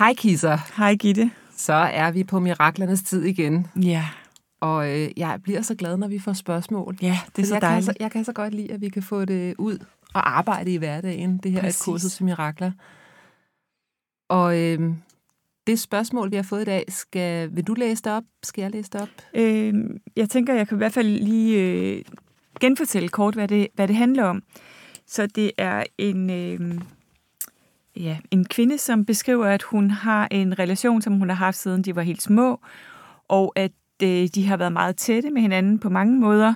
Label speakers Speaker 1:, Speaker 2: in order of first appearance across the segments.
Speaker 1: Hej Kisser.
Speaker 2: Hej Gitte.
Speaker 1: Så er vi på miraklernes tid igen.
Speaker 2: Ja.
Speaker 1: Og øh, jeg bliver så glad, når vi får spørgsmål.
Speaker 2: Ja, det er så
Speaker 1: jeg
Speaker 2: dejligt.
Speaker 1: Kan så, jeg kan så godt lide, at vi kan få det ud og arbejde i hverdagen. Det her Præcis. er et kursus i mirakler. Og øh, det spørgsmål, vi har fået i dag, skal, vil du læse det op? Skal jeg læse det op?
Speaker 2: Øh, jeg tænker, jeg kan i hvert fald lige øh, genfortælle kort, hvad det, hvad det handler om. Så det er en... Øh, ja, en kvinde, som beskriver, at hun har en relation, som hun har haft siden de var helt små, og at øh, de har været meget tætte med hinanden på mange måder,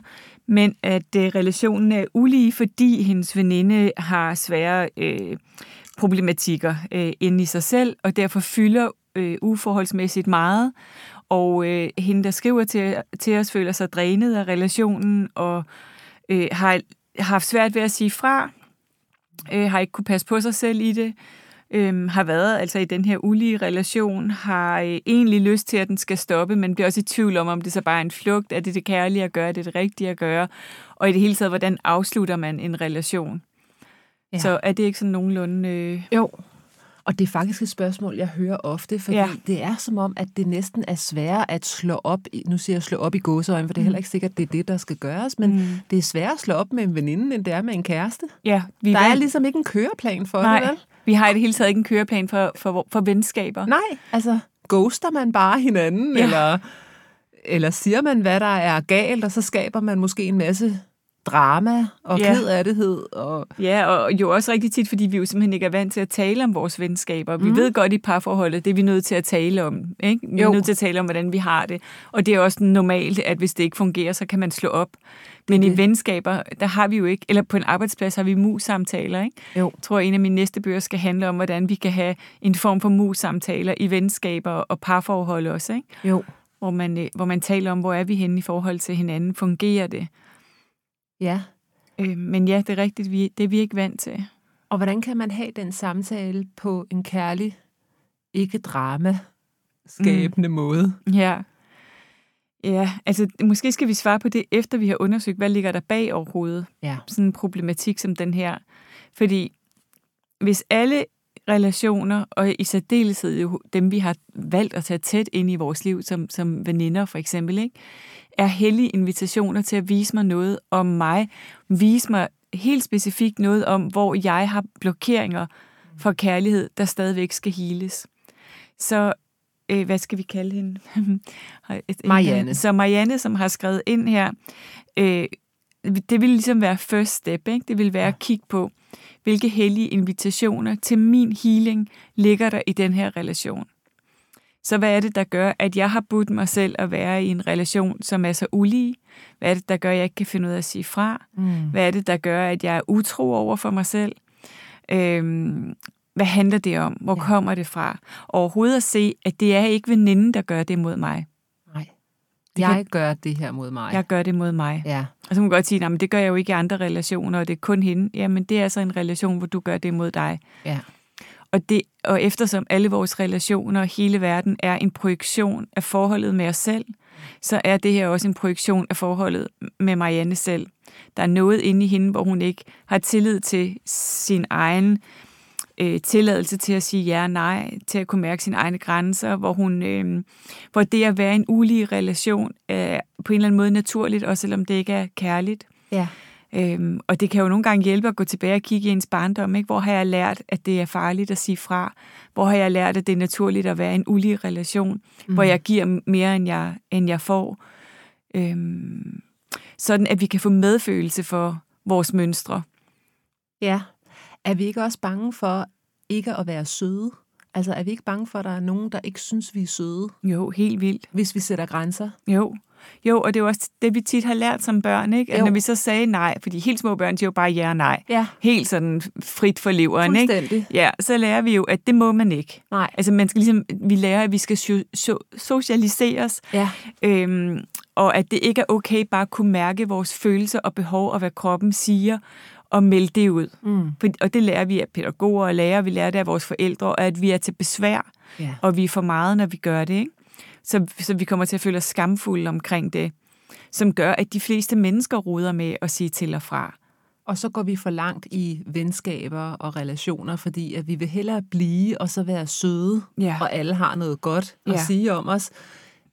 Speaker 2: men at øh, relationen er ulige, fordi hendes veninde har svære øh, problematikker øh, inde i sig selv, og derfor fylder øh, uforholdsmæssigt meget. Og øh, hende, der skriver til, til os, føler sig drænet af relationen, og øh, har haft svært ved at sige fra, øh, har ikke kunne passe på sig selv i det, øh, har været altså i den her ulige relation, har øh, egentlig lyst til, at den skal stoppe, men bliver også i tvivl om, om det så bare er en flugt, er det det kærlige at gøre, er det det rigtige at gøre, og i det hele taget, hvordan afslutter man en relation. Ja. Så er det ikke sådan nogenlunde... Øh...
Speaker 1: Jo, og det er faktisk et spørgsmål, jeg hører ofte, fordi ja. det er som om, at det næsten er sværere at slå op, nu siger jeg slå op i gåseøjne, for det er heller mm. ikke sikkert, at det er det, der skal gøres, men mm. det er sværere at slå op med en veninde, end det er med en kæreste.
Speaker 2: Ja,
Speaker 1: vi der er ligesom ikke en køreplan for
Speaker 2: Nej,
Speaker 1: det, vel?
Speaker 2: vi har i det hele taget ikke en køreplan for, for, for venskaber.
Speaker 1: Nej, altså ghoster man bare hinanden, ja. eller, eller siger man, hvad der er galt, og så skaber man måske en masse drama og ja. kedattighed. Og...
Speaker 2: Ja, og jo også rigtig tit, fordi vi jo simpelthen ikke er vant til at tale om vores venskaber. Vi mm. ved godt i parforholdet, det er vi nødt til at tale om. Ikke? Vi er jo. nødt til at tale om, hvordan vi har det. Og det er også normalt, at hvis det ikke fungerer, så kan man slå op. Men det. i venskaber, der har vi jo ikke, eller på en arbejdsplads har vi mus-samtaler. Ikke?
Speaker 1: Jo.
Speaker 2: Jeg tror, en af mine næste bøger skal handle om, hvordan vi kan have en form for mus-samtaler i venskaber og parforhold også. Ikke?
Speaker 1: Jo.
Speaker 2: Hvor man, øh, hvor man taler om, hvor er vi henne i forhold til hinanden. Fungerer det?
Speaker 1: Ja.
Speaker 2: Øh, men ja, det er rigtigt, vi, det er vi ikke vant til.
Speaker 1: Og hvordan kan man have den samtale på en kærlig, ikke drama skabende mm. måde?
Speaker 2: Ja. Ja, altså måske skal vi svare på det, efter vi har undersøgt, hvad ligger der bag overhovedet.
Speaker 1: Ja.
Speaker 2: Sådan en problematik som den her. Fordi hvis alle relationer, og i særdeleshed jo dem, vi har valgt at tage tæt ind i vores liv, som, som veninder for eksempel, ikke? Er hellige invitationer til at vise mig noget om mig. Vise mig helt specifikt noget om, hvor jeg har blokeringer for kærlighed, der stadigvæk skal heles. Så øh, hvad skal vi kalde hende?
Speaker 1: Marianne.
Speaker 2: Så Marianne, som har skrevet ind her, øh, det vil ligesom være first step. Ikke? Det vil være at kigge på, hvilke hellige invitationer til min healing ligger der i den her relation. Så hvad er det, der gør, at jeg har budt mig selv at være i en relation, som er så ulige? Hvad er det, der gør, at jeg ikke kan finde ud af at sige fra? Mm. Hvad er det, der gør, at jeg er utro over for mig selv? Øhm, hvad handler det om? Hvor ja. kommer det fra? Overhovedet at se, at det er ikke veninden, der gør det mod mig.
Speaker 1: Nej. Jeg kan, gør det her mod mig.
Speaker 2: Jeg gør det mod mig.
Speaker 1: Ja.
Speaker 2: Og så må man godt sige, at det gør jeg jo ikke i andre relationer, og det er kun hende. Jamen, det er altså en relation, hvor du gør det mod dig.
Speaker 1: Ja.
Speaker 2: Og, det, og eftersom alle vores relationer og hele verden er en projektion af forholdet med os selv, så er det her også en projektion af forholdet med Marianne selv. Der er noget inde i hende, hvor hun ikke har tillid til sin egen øh, tilladelse til at sige ja og nej, til at kunne mærke sine egne grænser, hvor hun, øh, hvor det at være i en ulige relation er på en eller anden måde naturligt, også selvom det ikke er kærligt.
Speaker 1: Ja.
Speaker 2: Øhm, og det kan jo nogle gange hjælpe at gå tilbage og kigge i ens barndom. Ikke? Hvor har jeg lært, at det er farligt at sige fra? Hvor har jeg lært, at det er naturligt at være i en ulige relation, mm. hvor jeg giver mere, end jeg, end jeg får? Øhm, sådan at vi kan få medfølelse for vores mønstre.
Speaker 1: Ja. Er vi ikke også bange for ikke at være søde? Altså er vi ikke bange for, at der er nogen, der ikke synes, vi er søde,
Speaker 2: Jo, helt vildt.
Speaker 1: hvis vi sætter grænser?
Speaker 2: Jo. Jo, og det er jo også det, vi tit har lært som børn, ikke? At
Speaker 1: Jo.
Speaker 2: når vi så sagde nej, fordi helt små børn siger jo bare ja og nej.
Speaker 1: Ja,
Speaker 2: Helt sådan frit for leveren, ikke? Ja, så lærer vi jo, at det må man ikke.
Speaker 1: Nej.
Speaker 2: Altså, man skal ligesom, vi lærer, at vi skal so- so- socialiseres,
Speaker 1: Ja.
Speaker 2: øhm, og at det ikke er okay bare at kunne mærke vores følelser og behov, og hvad kroppen siger, og melde det ud.
Speaker 1: Mm.
Speaker 2: For, og det lærer vi af pædagoger og lærere, vi lærer det af vores forældre, og at vi er til besvær,
Speaker 1: ja.
Speaker 2: og vi er for meget, når vi gør det. Ikke? Så, så vi kommer til at føle os skamfulde omkring det, som gør, at de fleste mennesker ruder med at sige til og fra.
Speaker 1: Og så går vi for langt i venskaber og relationer, fordi at vi vil hellere blive og så være søde,
Speaker 2: Ja.
Speaker 1: og alle har noget godt at
Speaker 2: Ja.
Speaker 1: sige om os,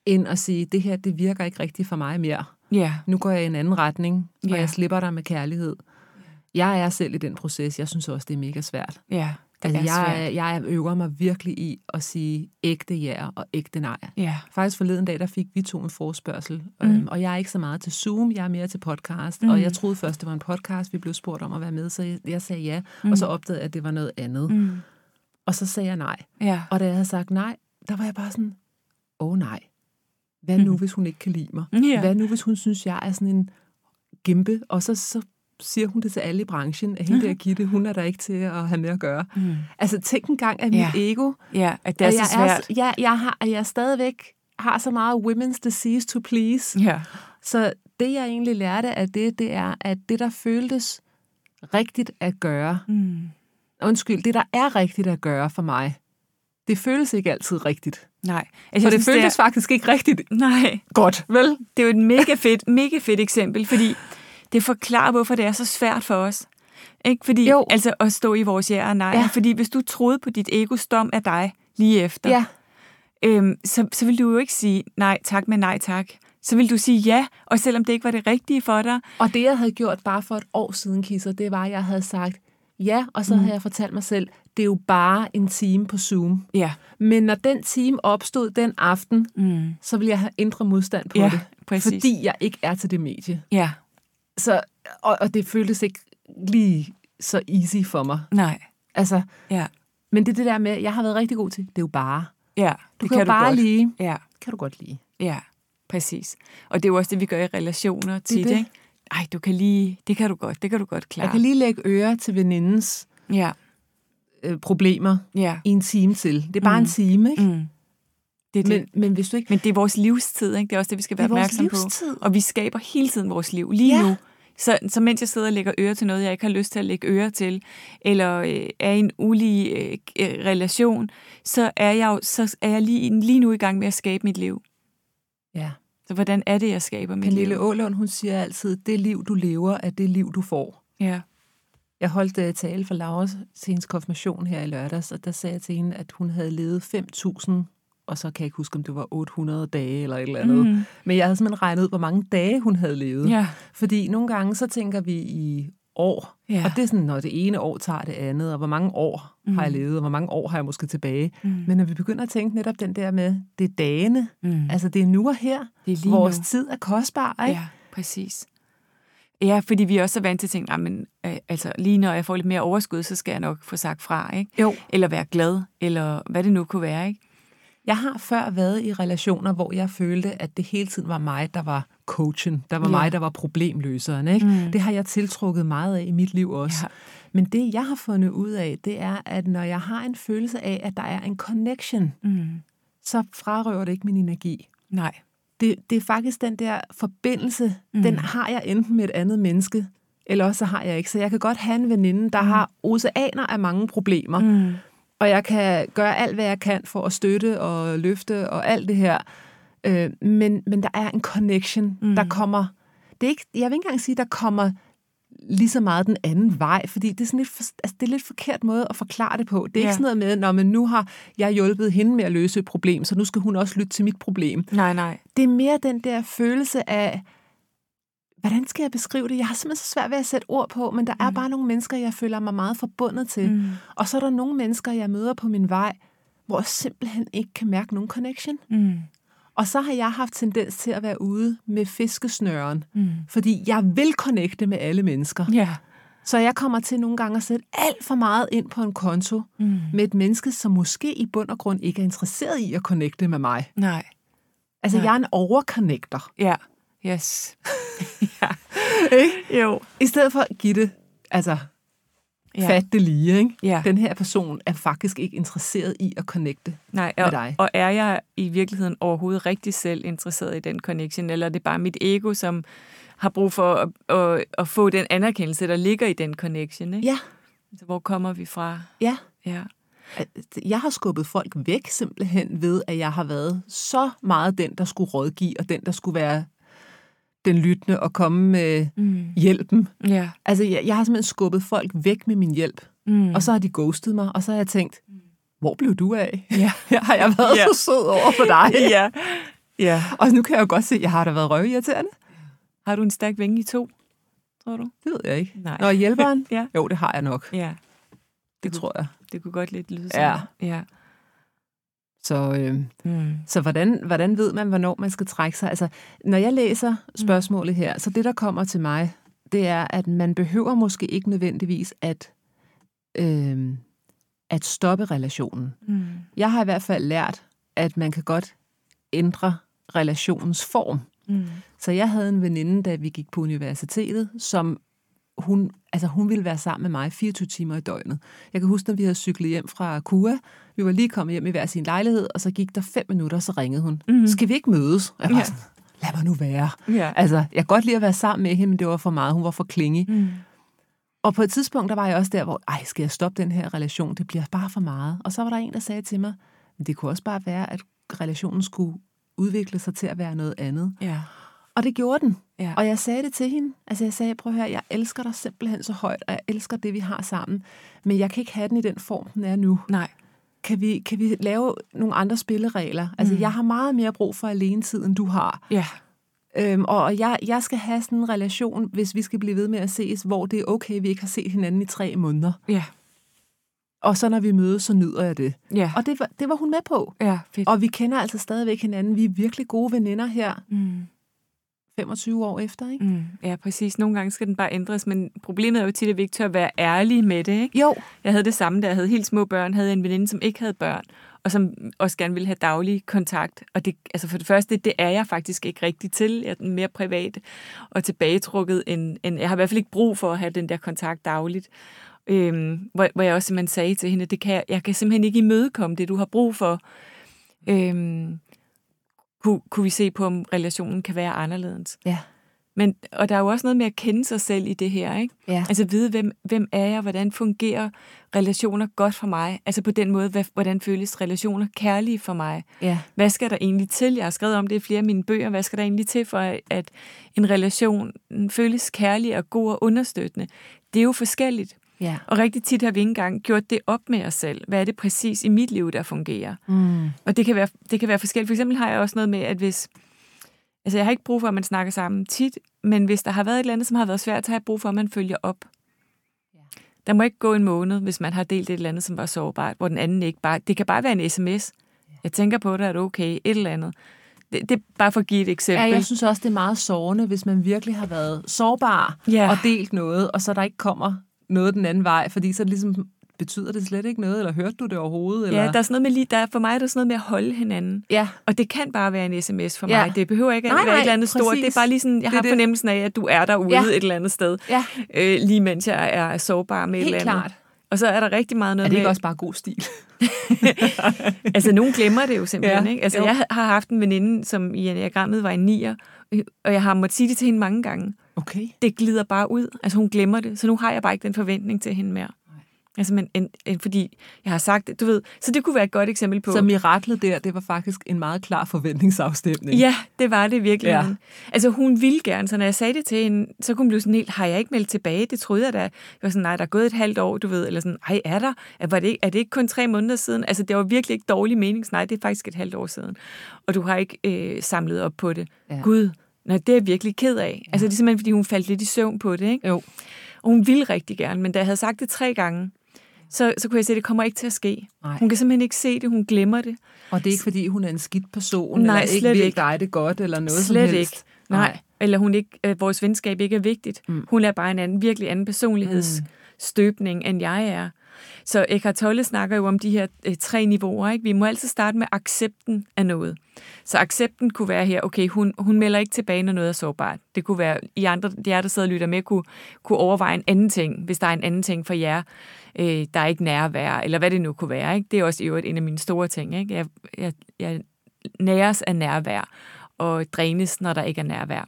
Speaker 1: end at sige, det her, det virker ikke rigtigt for mig mere.
Speaker 2: Ja,
Speaker 1: Nu går jeg i en anden retning, og
Speaker 2: Ja.
Speaker 1: jeg slipper dig med kærlighed. Jeg er selv i den proces. Jeg synes også, det er mega svært.
Speaker 2: ja,
Speaker 1: Altså,
Speaker 2: er
Speaker 1: jeg, jeg øver mig virkelig i at sige ægte ja og ægte nej.
Speaker 2: Ja,
Speaker 1: Faktisk forleden dag, der fik vi to en forspørgsel, mm. øhm, og jeg er ikke så meget til Zoom, jeg er mere til podcast, mm. og jeg troede først, det var en podcast, vi blev spurgt om at være med, så jeg, jeg sagde ja, mm. og så opdagede jeg, at det var noget andet.
Speaker 2: mm.
Speaker 1: Og så sagde jeg nej.
Speaker 2: ja,
Speaker 1: Og da jeg havde sagt nej, der var jeg bare sådan, åh oh, nej, hvad nu, hvis hun ikke kan lide mig?
Speaker 2: Ja.
Speaker 1: Hvad nu, hvis hun synes, jeg er sådan en gimpe? Og så, så siger hun det til alle i branchen, at hende der Gitte, hun er der ikke til at have med at gøre.
Speaker 2: Mm.
Speaker 1: Altså tænk engang, at mit
Speaker 2: Ja.
Speaker 1: ego,
Speaker 2: ja, at det er
Speaker 1: at
Speaker 2: så
Speaker 1: jeg,
Speaker 2: svært.
Speaker 1: Er, ja, jeg, har, jeg stadigvæk har så meget women's disease to please.
Speaker 2: Ja,
Speaker 1: Så det, jeg egentlig lærte af det, det er, at det, der føltes rigtigt at gøre,
Speaker 2: mm.
Speaker 1: undskyld, det, der er rigtigt at gøre for mig, det føles ikke altid rigtigt.
Speaker 2: nej.
Speaker 1: For
Speaker 2: Altså,
Speaker 1: det føltes faktisk ikke rigtigt
Speaker 2: er, nej,
Speaker 1: godt, vel?
Speaker 2: det er jo et mega fedt, mega fedt eksempel, fordi det forklarer, hvorfor det er så svært for os. Ikke? Fordi,
Speaker 1: Jo.
Speaker 2: altså at stå i vores ja og nej.
Speaker 1: Ja.
Speaker 2: Fordi hvis du troede på dit egos dom af dig lige efter,
Speaker 1: Ja,
Speaker 2: øhm, så, så vil du jo ikke sige nej tak, men nej tak. Så vil du sige ja, og selvom det ikke var det rigtige for dig.
Speaker 1: og det, jeg havde gjort bare for et år siden, Kisser, det var, at jeg havde sagt ja, og så mm. havde jeg fortalt mig selv, det er jo bare en time på Zoom.
Speaker 2: Ja,
Speaker 1: Men når den time opstod den aften,
Speaker 2: mm.
Speaker 1: så ville jeg have indre modstand på
Speaker 2: ja
Speaker 1: det.
Speaker 2: præcis.
Speaker 1: Fordi jeg ikke er til det medie.
Speaker 2: Ja,
Speaker 1: Så, og, og det føltes ikke lige så easy for mig.
Speaker 2: nej,
Speaker 1: Altså,
Speaker 2: ja,
Speaker 1: men det er det der med, jeg har været rigtig god til, det er jo bare.
Speaker 2: ja.
Speaker 1: Du
Speaker 2: det
Speaker 1: kan,
Speaker 2: kan
Speaker 1: jo bare
Speaker 2: godt.
Speaker 1: lige,
Speaker 2: Ja,
Speaker 1: kan du godt lide.
Speaker 2: ja, præcis. Og det er jo også det, vi gør i relationer tit,
Speaker 1: det.
Speaker 2: ikke? Ej, du kan lige, det kan du godt, det kan du godt klare.
Speaker 1: Jeg kan lige lægge øre til venindens
Speaker 2: Ja,
Speaker 1: øh, problemer
Speaker 2: ja.
Speaker 1: i en time til. Det er bare
Speaker 2: Mm.
Speaker 1: en time, ikke?
Speaker 2: Mm. Det det.
Speaker 1: Men, men hvis du ikke...
Speaker 2: Men det er vores livstid, ikke? Det er også det, vi skal være opmærksom på. Og vi skaber hele tiden vores liv, lige
Speaker 1: Ja.
Speaker 2: nu. Så, så mens jeg sidder og lægger øre til noget, jeg ikke har lyst til at lægge øre til, eller øh, er i en ulige øh, relation, så er jeg jo så er jeg lige, lige nu i gang med at skabe mit liv.
Speaker 1: Ja.
Speaker 2: Så hvordan er det, jeg skaber mit
Speaker 1: Pernille
Speaker 2: liv?
Speaker 1: Ålund, hun siger altid, det liv, du lever, er det liv, du får.
Speaker 2: Ja.
Speaker 1: Jeg holdt uh, tale for Laura til hendes konfirmation her i lørdags, og der sagde jeg til hende, at hun havde levet 5.000, og så kan jeg ikke huske, om det var 800 dage eller et eller andet.
Speaker 2: Mm.
Speaker 1: Men jeg havde simpelthen regnet ud, hvor mange dage hun havde levet.
Speaker 2: Ja.
Speaker 1: Fordi nogle gange, så tænker vi i år,
Speaker 2: Ja.
Speaker 1: og det er sådan, når det ene år tager det andet, og hvor mange år mm. har jeg levet, og hvor mange år har jeg måske tilbage.
Speaker 2: Mm.
Speaker 1: Men når vi begynder at tænke netop den der med, det er dagene,
Speaker 2: Mm.
Speaker 1: altså det er nu og her,
Speaker 2: Det er
Speaker 1: vores
Speaker 2: nu.
Speaker 1: tid er kostbar, ikke?
Speaker 2: Ja, præcis. Ja, fordi vi er også så vant til at tænke, "Ej, men, øh, altså, lige når jeg får lidt mere overskud, så skal jeg nok få sagt fra, ikke?
Speaker 1: Jo.
Speaker 2: Eller være glad, eller hvad det nu kunne være, ikke?
Speaker 1: Jeg har før været i relationer, hvor jeg følte, at det hele tiden var mig, der var coachen. Der var
Speaker 2: Ja.
Speaker 1: mig, der var problemløseren. Ikke?
Speaker 2: Mm.
Speaker 1: Det har jeg tiltrukket meget af i mit liv også.
Speaker 2: Ja.
Speaker 1: Men det, jeg har fundet ud af, det er, at når jeg har en følelse af, at der er en connection,
Speaker 2: Mm.
Speaker 1: så frarøver det ikke min energi.
Speaker 2: Nej.
Speaker 1: Det, det er faktisk den der forbindelse,
Speaker 2: Mm.
Speaker 1: den har jeg enten med et andet menneske, eller også så har jeg ikke. Så jeg kan godt have en veninde, der mm. har oceaner af mange problemer,
Speaker 2: Mm.
Speaker 1: Og jeg kan gøre alt, hvad jeg kan for at støtte og løfte og alt det her. Øh, men, men der er en connection,
Speaker 2: Mm.
Speaker 1: der kommer... Det er ikke, jeg vil ikke engang sige, der kommer lige så meget den anden vej, fordi det er sådan lidt, for, altså det er lidt forkert måde at forklare det på. Det er
Speaker 2: Ja.
Speaker 1: ikke sådan noget med, når men nu har jeg hjulpet hende med at løse et problem, så nu skal hun også lytte til mit problem.
Speaker 2: Nej, nej.
Speaker 1: Det er mere den der følelse af, hvordan skal jeg beskrive det? Jeg har simpelthen så svært ved at sætte ord på, men der er
Speaker 2: Mm.
Speaker 1: bare nogle mennesker, jeg føler mig meget forbundet til.
Speaker 2: Mm.
Speaker 1: Og så er der nogle mennesker, jeg møder på min vej, hvor jeg simpelthen ikke kan mærke nogen connection.
Speaker 2: Mm.
Speaker 1: Og så har jeg haft tendens til at være ude med fiskesnøren,
Speaker 2: Mm.
Speaker 1: fordi jeg vil connecte med alle mennesker.
Speaker 2: Ja.
Speaker 1: Så jeg kommer til nogle gange at sætte alt for meget ind på en konto
Speaker 2: Mm.
Speaker 1: med et menneske, som måske i bund og grund ikke er interesseret i at connecte med mig.
Speaker 2: Nej.
Speaker 1: Altså,
Speaker 2: Nej.
Speaker 1: jeg er en overconnector.
Speaker 2: Ja. Yes.
Speaker 1: Ikke?
Speaker 2: Jo.
Speaker 1: I stedet for at give det, altså,
Speaker 2: Ja.
Speaker 1: fat det lige, ikke?
Speaker 2: Ja.
Speaker 1: Den her person er faktisk ikke interesseret i at connecte.
Speaker 2: Nej,
Speaker 1: med
Speaker 2: og,
Speaker 1: dig.
Speaker 2: og er jeg i virkeligheden overhovedet rigtig selv interesseret i den connection, eller er det bare mit ego, som har brug for at, at, at få den anerkendelse, der ligger i den connection? Ikke?
Speaker 1: Ja,
Speaker 2: Altså, hvor kommer vi fra?
Speaker 1: ja.
Speaker 2: Ja.
Speaker 1: Jeg har skubbet folk væk simpelthen ved, at jeg har været så meget den, der skulle rådgive, og den, der skulle være den lyttende og komme med
Speaker 2: Mm.
Speaker 1: hjælpen.
Speaker 2: Ja.
Speaker 1: Altså, jeg, jeg har simpelthen skubbet folk væk med min hjælp,
Speaker 2: Mm.
Speaker 1: og så har de ghostet mig, og så har jeg tænkt, hvor blev du af?
Speaker 2: Ja.
Speaker 1: Her har jeg været
Speaker 2: Ja.
Speaker 1: så sød over for dig.
Speaker 2: ja. ja.
Speaker 1: Og nu kan jeg jo godt se, at jeg har da været røvirriterende.
Speaker 2: Har du en stærk vinge i to, tror du?
Speaker 1: Det ved jeg ikke.
Speaker 2: Nej.
Speaker 1: Nå, hjælperen?
Speaker 2: Ja.
Speaker 1: Jo, det har jeg nok.
Speaker 2: Ja,
Speaker 1: Det tror jeg.
Speaker 2: det kunne godt lidt lyde
Speaker 1: Ja.
Speaker 2: sådan. Ja.
Speaker 1: Så, øh,
Speaker 2: Mm.
Speaker 1: så hvordan, hvordan ved man, hvornår man skal trække sig? Altså, når jeg læser spørgsmålet her, så det, der kommer til mig, det er, at man behøver måske ikke nødvendigvis at, øh, at stoppe relationen.
Speaker 2: Mm.
Speaker 1: Jeg har i hvert fald lært, at man kan godt ændre relationens form.
Speaker 2: Mm.
Speaker 1: Så jeg havde en veninde, da vi gik på universitetet, som hun, altså hun ville være sammen med mig 24 timer i døgnet. Jeg kan huske, når vi havde cyklet hjem fra Kua, vi var lige kommet hjem i hver sin lejlighed, og så gik der fem minutter, så ringede hun.
Speaker 2: Mhm.
Speaker 1: Skal vi ikke mødes? Og jeg var
Speaker 2: Ja.
Speaker 1: sådan, lad mig nu være.
Speaker 2: Ja.
Speaker 1: Altså, jeg kan godt lide at være sammen med hende, men det var for meget. Hun var for klingig.
Speaker 2: Mm.
Speaker 1: Og på et tidspunkt, der var jeg også der, hvor, ej, skal jeg stoppe den her relation? Det bliver bare for meget. Og så var der en, der sagde til mig, "Men det kunne også bare være, at relationen skulle udvikle sig til at være noget andet.
Speaker 2: Ja.
Speaker 1: Og det gjorde den.
Speaker 2: Ja.
Speaker 1: Og jeg sagde det til hende. Altså jeg sagde, prøv at høre, jeg elsker dig simpelthen så højt, og jeg elsker det, vi har sammen. Men jeg kan ikke have den i den form, den er nu.
Speaker 2: Nej.
Speaker 1: Kan vi, kan vi lave nogle andre spilleregler? Altså
Speaker 2: Mm.
Speaker 1: jeg har meget mere brug for alenetid, end du har.
Speaker 2: Ja.
Speaker 1: Øhm, og jeg, jeg skal have sådan en relation, hvis vi skal blive ved med at ses, hvor det er okay, vi ikke har set hinanden i tre måneder.
Speaker 2: Ja.
Speaker 1: Og så når vi mødes, så nyder jeg det.
Speaker 2: Ja.
Speaker 1: Og det var, det var hun med på.
Speaker 2: Ja, fedt.
Speaker 1: Og vi kender altså stadigvæk hinanden. Vi er virkelig gode veninder her,
Speaker 2: Mm.
Speaker 1: 25 år efter, ikke?
Speaker 2: Mm. Ja, præcis. Nogle gange skal den bare ændres, men problemet er jo tit, at vi ikke tør at være ærlige med det. Ikke?
Speaker 1: Jo.
Speaker 2: Jeg havde det samme, da jeg havde helt små børn, havde en veninde, som ikke havde børn, og som også gerne ville have daglig kontakt. Og det, altså for det første, det er jeg faktisk ikke rigtig til. Jeg er mere privat og tilbagetrukket, end, end jeg har i hvert fald ikke brug for at have den der kontakt dagligt. Øhm, hvor, hvor jeg også simpelthen sagde til hende, det kan, jeg- jeg kan simpelthen ikke imødekomme det, du har brug for. Øhm, kunne, kunne vi se på, om relationen kan være anderledes.
Speaker 1: Ja.
Speaker 2: Men, og der er jo også noget med at kende sig selv i det her, ikke?
Speaker 1: Ja.
Speaker 2: Altså vide, hvem, hvem er jeg, hvordan fungerer relationer godt for mig? Altså på den måde, hvad, hvordan føles relationer kærlige for mig?
Speaker 1: Ja.
Speaker 2: Hvad skal der egentlig til? Jeg har skrevet om det i flere af mine bøger. Hvad skal der egentlig til for, at en relation føles kærlig og god og understøttende? Det er jo forskelligt.
Speaker 1: Ja.
Speaker 2: Og rigtig tit har vi ikke engang gjort det op med os selv. Hvad er det præcis i mit liv, der fungerer?
Speaker 1: Mm.
Speaker 2: Og det kan være, det kan være forskelligt. For eksempel har jeg også noget med, at hvis... Altså, jeg har ikke brug for, at man snakker sammen tit, men hvis der har været et eller andet, som har været svært, så har jeg brug for, at man følger op.
Speaker 1: Ja.
Speaker 2: Der må ikke gå en måned, hvis man har delt et eller andet, som var sårbart, hvor den anden ikke bare... Det kan bare være en sms. Jeg tænker på det, er det okay? Et eller andet. Det, det er bare for at give et eksempel.
Speaker 1: Ja, jeg synes også, det er meget sårende, hvis man virkelig har været sårbar
Speaker 2: Ja.
Speaker 1: og delt noget, og så der ikke kommer noget den anden vej, fordi så ligesom betyder det slet ikke noget, eller hørte du det overhovedet? Eller?
Speaker 2: Ja, der er sådan noget med der, for mig er der sådan noget med at holde hinanden.
Speaker 1: ja.
Speaker 2: Og det kan bare være en sms for
Speaker 1: Ja.
Speaker 2: mig. Det behøver ikke at
Speaker 1: Nej,
Speaker 2: være et eller andet stort.
Speaker 1: præcis.
Speaker 2: Det er bare lige sådan, jeg
Speaker 1: Det
Speaker 2: har
Speaker 1: det.
Speaker 2: fornemmelsen af, at du er derude
Speaker 1: Ja.
Speaker 2: et eller andet sted.
Speaker 1: ja.
Speaker 2: øh, lige mens jeg er sårbar med et
Speaker 1: Helt
Speaker 2: eller andet.
Speaker 1: klart.
Speaker 2: Og så er der rigtig meget noget
Speaker 1: Er det
Speaker 2: med...
Speaker 1: ikke også bare god stil?
Speaker 2: Altså, nogen glemmer det jo simpelthen,
Speaker 1: Ja,
Speaker 2: ikke? Altså,
Speaker 1: jo.
Speaker 2: jeg har haft en veninde, som i enagrammet var en nier, og jeg har måttet sige det til hende mange gange.
Speaker 1: Okay.
Speaker 2: Det glider bare ud. Altså, hun glemmer det. Så nu har jeg bare ikke den forventning til hende mere. Altså, men, en, en, fordi jeg har sagt det, du ved. Så det kunne være et godt eksempel på...
Speaker 1: Så miraklet der, det var faktisk en meget klar forventningsafstemning.
Speaker 2: Ja, det var det virkelig.
Speaker 1: Ja.
Speaker 2: Altså, hun ville gerne, så når jeg sagde det til hende, så kunne hun blive sådan helt, har jeg ikke meldt tilbage? Det troede jeg da. Jeg var sådan, nej, der er gået et halvt år, du ved. Eller sådan, ej, er der? Er, var det ikke, er det ikke kun tre måneder siden? Altså, det var virkelig ikke dårlig mening. Nej, det er faktisk et halvt år siden. Og du har ikke øh, samlet op på det.
Speaker 1: Ja.
Speaker 2: Gud, nej, det er jeg virkelig ked af. Altså, det er simpelthen, fordi hun faldt lidt i søvn på det, ikke?
Speaker 1: Jo.
Speaker 2: Og hun ville rigtig gerne, men da jeg havde sagt det tre gange, så, så kunne jeg se, at det kommer ikke til at ske.
Speaker 1: Nej.
Speaker 2: Hun kan simpelthen ikke se det, hun glemmer det.
Speaker 1: Og det er ikke, fordi hun er en skidt person,
Speaker 2: Nej,
Speaker 1: eller ikke vil
Speaker 2: ikke.
Speaker 1: dig det godt, eller noget
Speaker 2: Slet
Speaker 1: som
Speaker 2: ikke.
Speaker 1: helst.
Speaker 2: Nej. Eller hun ikke, øh, vores venskab ikke er vigtigt. Mm. Hun er bare en anden, virkelig anden personlighedsstøbning, end jeg er. Så Eckhart Tolle snakker jo om de her øh, tre niveauer. Ikke? Vi må altid starte med accepten af noget. Så accepten kunne være her, okay, hun, hun melder ikke tilbage, når noget er sårbart. Det kunne være, I andre, jer, der sidder og lytter med, kunne, kunne overveje en anden ting, hvis der er en anden ting for jer, øh, der er ikke nærvær, eller hvad det nu kunne være. Ikke? Det er også i øvrigt en af mine store ting. Ikke? Jeg, jeg, jeg næres af nærvær, og drænes, når der ikke er nærvær.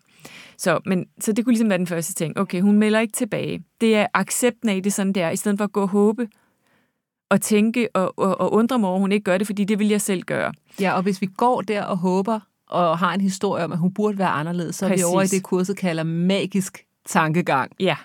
Speaker 2: Så, men, så det kunne ligesom være den første ting. Okay, hun melder ikke tilbage. Det er accepten af det sådan der, i stedet for at gå og håbe og tænke og, og, og undre mig over, at hun ikke gør det, fordi det vil jeg selv gøre.
Speaker 1: Ja, og hvis vi går der og håber, og har en historie om, at hun burde være anderledes, så er
Speaker 2: Præcis.
Speaker 1: vi over i det, kurset kalder magisk tankegang.
Speaker 2: Ja,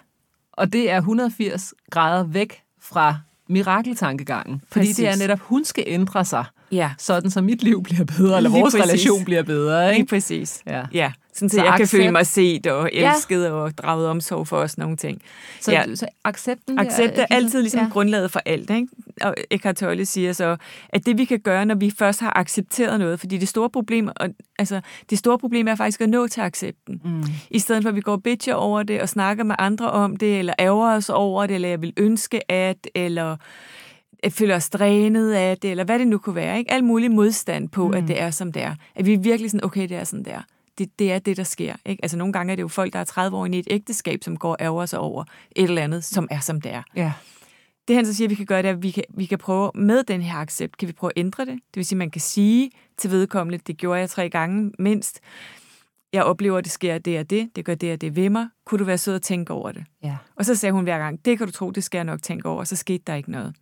Speaker 1: Og det er 180 grader væk fra mirakeltankegangen. Fordi
Speaker 2: Præcis.
Speaker 1: det er netop, hun skal ændre sig,
Speaker 2: ja.
Speaker 1: sådan så mit liv bliver bedre, eller
Speaker 2: Lige
Speaker 1: vores
Speaker 2: præcis.
Speaker 1: relation bliver bedre.
Speaker 2: Lige
Speaker 1: Ikke?
Speaker 2: præcis.
Speaker 1: Ja.
Speaker 2: Ja, sådan så,
Speaker 1: Så
Speaker 2: jeg kan
Speaker 1: accept-
Speaker 2: føle mig set og elsket ja. og draget omsorg for os nogle ting.
Speaker 1: Så,
Speaker 2: Ja.
Speaker 1: så accepten
Speaker 2: Accept er altid ligesom ja. grundlaget for alt. Ikke? Og Eckhart Tolle siger så, at det vi kan gøre, når vi først har accepteret noget, fordi det store problem, og, altså, det store problem er faktisk at nå til accepten.
Speaker 1: Mm.
Speaker 2: I stedet for, at vi går bitcher over det, og snakker med andre om det, eller ærger os over det, eller jeg vil ønske at, eller jeg føler os drænet af det, eller hvad det nu kunne være. Ikke? Al mulig modstand på, mm. at det er, som det er. At vi virkelig sådan, okay, det er sådan der. Det, det er det, der sker. Ikke? Altså nogle gange er det jo folk, der er 30 år inde i et ægteskab, som går og ærger sig over et eller andet, som er, som det er.
Speaker 1: Ja.
Speaker 2: Det han så siger, vi kan gøre, det er, at vi kan, vi kan prøve med den her accept, kan vi prøve at ændre det. Det vil sige, at man kan sige til vedkommende, det gjorde jeg tre gange mindst, jeg oplever, at det sker det og det, det gør det og det ved mig. Kunne du være sød at tænke over det?
Speaker 1: ja.
Speaker 2: Og så sagde hun hver gang, det kan du tro, det skal jeg nok tænke over, og så skete der ikke noget.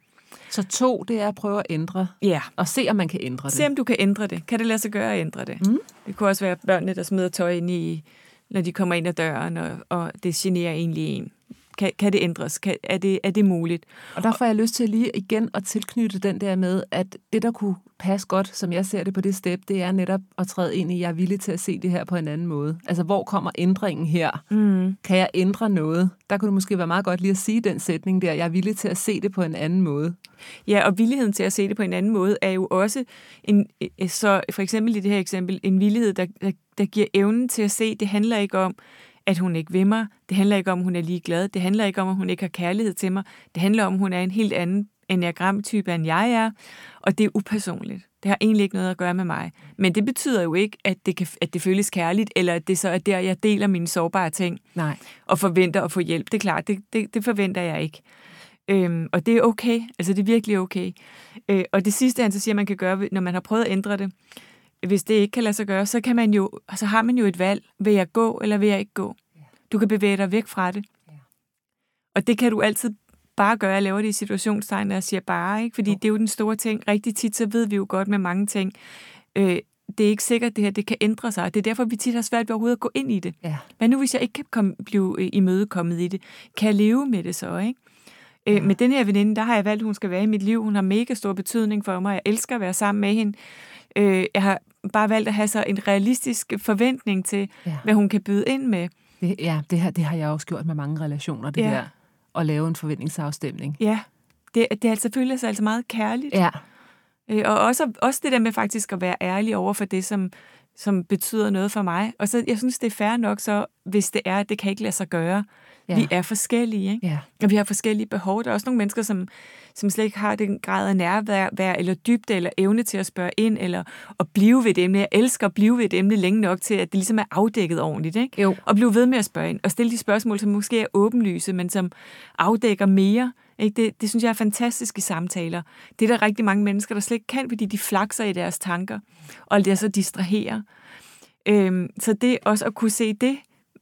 Speaker 1: Så to, det er at prøve at ændre,
Speaker 2: Ja,
Speaker 1: og se, om man kan ændre det.
Speaker 2: se om du kan ændre det. Kan det lade sig gøre at ændre det? Mm. Det kunne også være børnene, der smider tøj ind i, når de kommer ind ad døren, og, og det generer egentlig en. Kan, kan det ændres? Kan, er, det, er det muligt?
Speaker 1: Og der får jeg lyst til lige igen at tilknytte den der med, at det, der kunne passe godt, som jeg ser det på det step, det er netop at træde ind i, at jeg er villig til at se det her på en anden måde. Altså, hvor kommer ændringen her?
Speaker 2: Mm.
Speaker 1: Kan jeg ændre noget? Der kunne det måske være meget godt lige at sige den sætning der, jeg er villig til at se det på en anden måde.
Speaker 2: Ja, og villigheden til at se det på en anden måde er jo også, en, øh, så for eksempel i det her eksempel, en villighed, der, der, der giver evnen til at se, det handler ikke om, at hun ikke vil mig, det handler ikke om, at hun er ligeglad, det handler ikke om, at hun ikke har kærlighed til mig, det handler om, at hun er en helt anden enagramtype, end jeg er, og det er upersonligt. Det har egentlig ikke noget at gøre med mig. Men det betyder jo ikke, at det, kan, at det føles kærligt, eller at det så er der, jeg deler mine sårbare ting
Speaker 1: Nej.
Speaker 2: og forventer at få hjælp. Det er klart, det, det, det forventer jeg ikke. Øhm, og det er okay. Altså, det er virkelig okay. Øh, og det sidste, han så siger, man kan gøre, når man har prøvet at ændre det, hvis det ikke kan lade sig gøre, så, kan man jo, så har man jo et valg. Vil jeg gå, eller vil jeg ikke gå? Du kan bevæge dig væk fra det. Og det kan du altid bare gøre. Jeg laver det i situationstegn, og siger bare, ikke? Fordi det er jo den store ting. Rigtig tit, så ved vi jo godt med mange ting. Øh, det er ikke sikkert, at det her det kan ændre sig. Det er derfor, vi tit har svært ved overhovedet at gå ind i det.
Speaker 1: Ja.
Speaker 2: Hvad nu, hvis jeg ikke kan komme, blive øh, imødekommet i det? Kan jeg leve med det så, ikke? Øh, med den her veninde, der har jeg valgt, at hun skal være i mit liv. Hun har mega stor betydning for mig. Jeg elsker at være sammen med hende. Øh, jeg har bare valgt at have så en realistisk forventning til,
Speaker 1: Ja.
Speaker 2: hvad hun kan byde ind med.
Speaker 1: Det, ja, det, her, det har jeg også gjort med mange relationer, det
Speaker 2: Ja.
Speaker 1: der. At lave en forventningsafstemning.
Speaker 2: Ja, det, det er altså selvfølgelig altså meget kærligt.
Speaker 1: Ja.
Speaker 2: Øh, og også, også det der med faktisk at være ærlig over for det, som, som betyder noget for mig. Og så, jeg synes, det er fair nok så, hvis det er, at det kan ikke lade sig gøre.
Speaker 1: Ja.
Speaker 2: Vi er forskellige, ikke?
Speaker 1: Ja.
Speaker 2: Og vi har forskellige behov. Der er også nogle mennesker, som, som slet ikke har den grad af nærvær, vær, eller dybde, eller evne til at spørge ind, eller at blive ved et emne. Jeg elsker at blive ved et emne længe nok til, at det ligesom er afdækket ordentligt, ikke?
Speaker 1: Jo.
Speaker 2: Og blive ved med at spørge ind, og stille de spørgsmål, som måske er åbenlyse, men som afdækker mere. Ikke? Det, det synes jeg er fantastisk i samtaler. Det er der rigtig mange mennesker, der slet ikke kan, fordi de flakser i deres tanker, og det er så distraherer. Øhm, så det også at kunne se det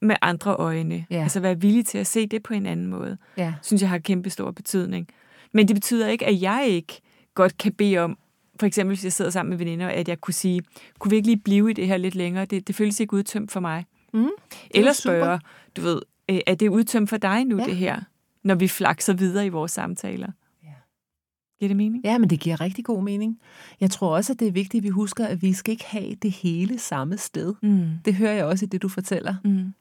Speaker 2: med andre øjne,
Speaker 1: Ja.
Speaker 2: altså være villig til at se det på en anden måde,
Speaker 1: Ja.
Speaker 2: synes jeg har kæmpe stor betydning. Men det betyder ikke, at jeg ikke godt kan bede om, for eksempel hvis jeg sidder sammen med veninder, at jeg kunne sige, kunne vi ikke lige blive i det her lidt længere? Det, det føles ikke udtømt for mig.
Speaker 1: Mm.
Speaker 2: Eller spørge, du ved, øh, er det udtømt for dig nu,
Speaker 1: Ja.
Speaker 2: det her? Når vi flakser videre i vores samtaler. Giver det mening?
Speaker 1: Ja, men det giver rigtig god mening. Jeg tror også, at det er vigtigt, at vi husker, at vi skal ikke have det hele samme sted.
Speaker 2: Mm.
Speaker 1: Det hører jeg også i det, du fortæller.
Speaker 2: Mm.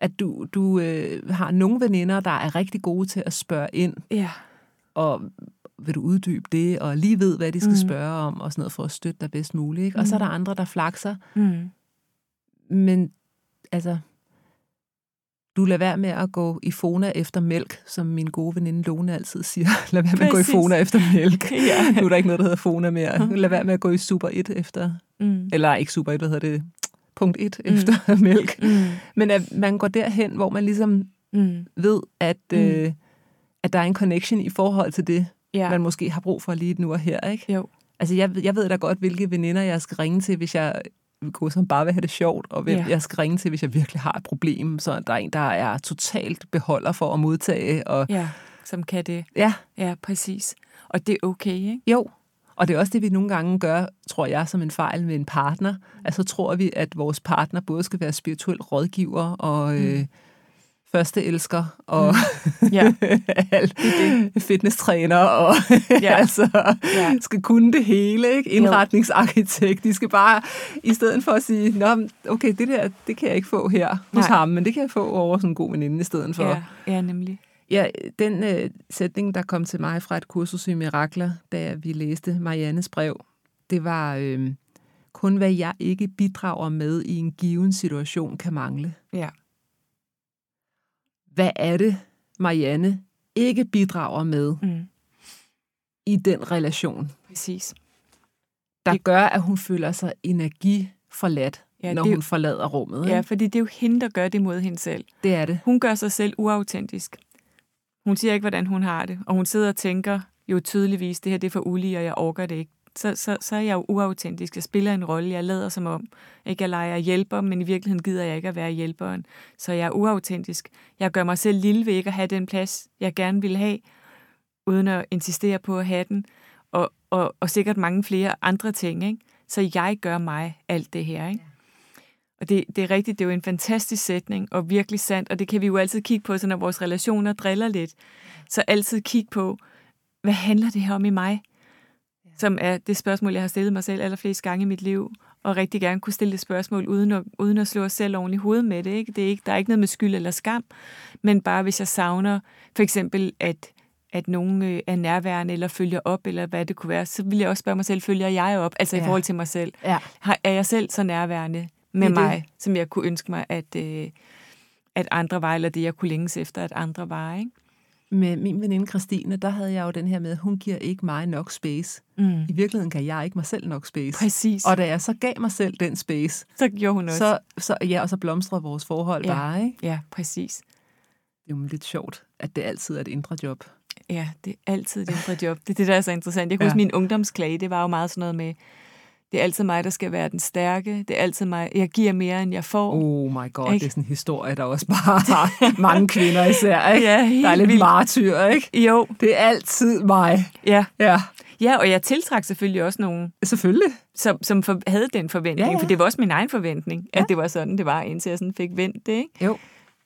Speaker 1: At du, du øh, har nogle veninder, der er rigtig gode til at spørge ind
Speaker 2: Ja.
Speaker 1: og vil du uddybe det, og lige ved, hvad de skal mm. spørge om, og sådan noget, for at støtte dig bedst muligt. Ikke? Og mm. så er der mm. andre, der flakser. Mm. Men altså, du lader være med at gå i Fona efter mælk, som min gode veninde Lone altid siger. Lad være med Præcis. at gå i Fona efter mælk. ja. Nu er der ikke noget, der hedder Fona mere. Lad være med at gå i Super 1 efter, mm. eller ikke Super 1, hvad hedder det, punkt 1 mm. efter mælk. Mm. Men at man går derhen, hvor man ligesom mm. ved, at, mm. øh, at der er en connection i forhold til det, ja. man måske har brug for lige nu og her. Ikke?
Speaker 2: Jo.
Speaker 1: Altså, jeg, jeg ved da godt, hvilke veninder jeg skal ringe til, hvis jeg gå som bare vil have det sjovt, og hvem ja. jeg skal ringe til, hvis jeg virkelig har et problem, så der er en, der er totalt beholder for at modtage. Og,
Speaker 2: ja, som kan det.
Speaker 1: Ja.
Speaker 2: Ja, præcis. Og det er okay, ikke?
Speaker 1: Jo, og det er også det, vi nogle gange gør, tror jeg, som en fejl med en partner. Altså tror vi, at vores partner både skal være spirituel rådgiver og... Mm. Øh, første elsker og mm. ja. det. fitnesstræner og ja. altså ja. skal kunne det hele, ikke? Indretningsarkitekt. De skal bare, i stedet for at sige, Nå, okay, det der, det kan jeg ikke få her hos Nej. ham, men det kan jeg få over sådan en god veninde i stedet for.
Speaker 2: Ja, ja nemlig.
Speaker 1: Ja, den øh, sætning, der kom til mig fra et kursus i mirakler, da vi læste Mariannes brev, det var, øh, kun hvad jeg ikke bidrager med i en given situation kan mangle.
Speaker 2: Ja
Speaker 1: hvad er det, Marianne ikke bidrager med mm. i den relation.
Speaker 2: Præcis.
Speaker 1: Der det... gør, at hun føler sig energiforladt, ja, når det... hun forlader rummet.
Speaker 2: Ja, fordi det er jo hende, der gør det mod hende selv.
Speaker 1: Det er det.
Speaker 2: Hun gør sig selv uautentisk. Hun siger ikke, hvordan hun har det, og hun sidder og tænker jo tydeligvis, det her det er for ulige, og jeg orker det ikke så, så, så er jeg jo uautentisk. Jeg spiller en rolle. Jeg lader som om, ikke jeg leger hjælper, men i virkeligheden gider jeg ikke at være hjælperen. Så jeg er uautentisk. Jeg gør mig selv lille ved ikke at have den plads, jeg gerne vil have, uden at insistere på at have den. Og, og, og sikkert mange flere andre ting. Ikke? Så jeg gør mig alt det her. Ikke? Og det, det er rigtigt, det er jo en fantastisk sætning, og virkelig sandt, og det kan vi jo altid kigge på, så når vores relationer driller lidt. Så altid kigge på, hvad handler det her om i mig? som er det spørgsmål, jeg har stillet mig selv allerflest gange i mit liv, og rigtig gerne kunne stille det spørgsmål, uden at, uden at slå os selv oven i hovedet med det. Ikke? det er ikke, der er ikke noget med skyld eller skam, men bare hvis jeg savner for eksempel, at, at nogen øh, er nærværende eller følger op, eller hvad det kunne være, så vil jeg også spørge mig selv, følger jeg op, altså ja. i forhold til mig selv?
Speaker 1: Ja.
Speaker 2: Er jeg selv så nærværende med det mig, det. som jeg kunne ønske mig, at, øh, at andre var, eller det jeg kunne længes efter, at andre var, ikke?
Speaker 1: med min veninde Christine, der havde jeg jo den her med, at hun giver ikke mig nok space. Mm. I virkeligheden kan jeg ikke mig selv nok space.
Speaker 2: Præcis.
Speaker 1: Og da jeg så gav mig selv den space,
Speaker 2: så gjorde hun også.
Speaker 1: Så, så, ja, og så blomstrede vores forhold
Speaker 2: ja.
Speaker 1: bare, ikke?
Speaker 2: Ja, præcis.
Speaker 1: Det er jo lidt sjovt, at det altid er et indre job.
Speaker 2: Ja, det er altid et indre job. Det er det, der er så interessant. Jeg kan ja. huske, min ungdomsklage, det var jo meget sådan noget med, det er altid mig, der skal være den stærke. Det er altid mig. Jeg giver mere, end jeg får.
Speaker 1: Oh my god, ikke? det er sådan en historie, der også bare har mange kvinder især. Ikke? Ja, der er lidt vildt. martyr, ikke?
Speaker 2: Jo.
Speaker 1: Det er altid mig.
Speaker 2: Ja.
Speaker 1: Ja.
Speaker 2: Ja, og jeg tiltrak selvfølgelig også nogen.
Speaker 1: Selvfølgelig.
Speaker 2: Som, som for, havde den forventning, ja, ja. for det var også min egen forventning, ja. at det var sådan, det var, indtil jeg sådan fik vendt det, ikke?
Speaker 1: Jo.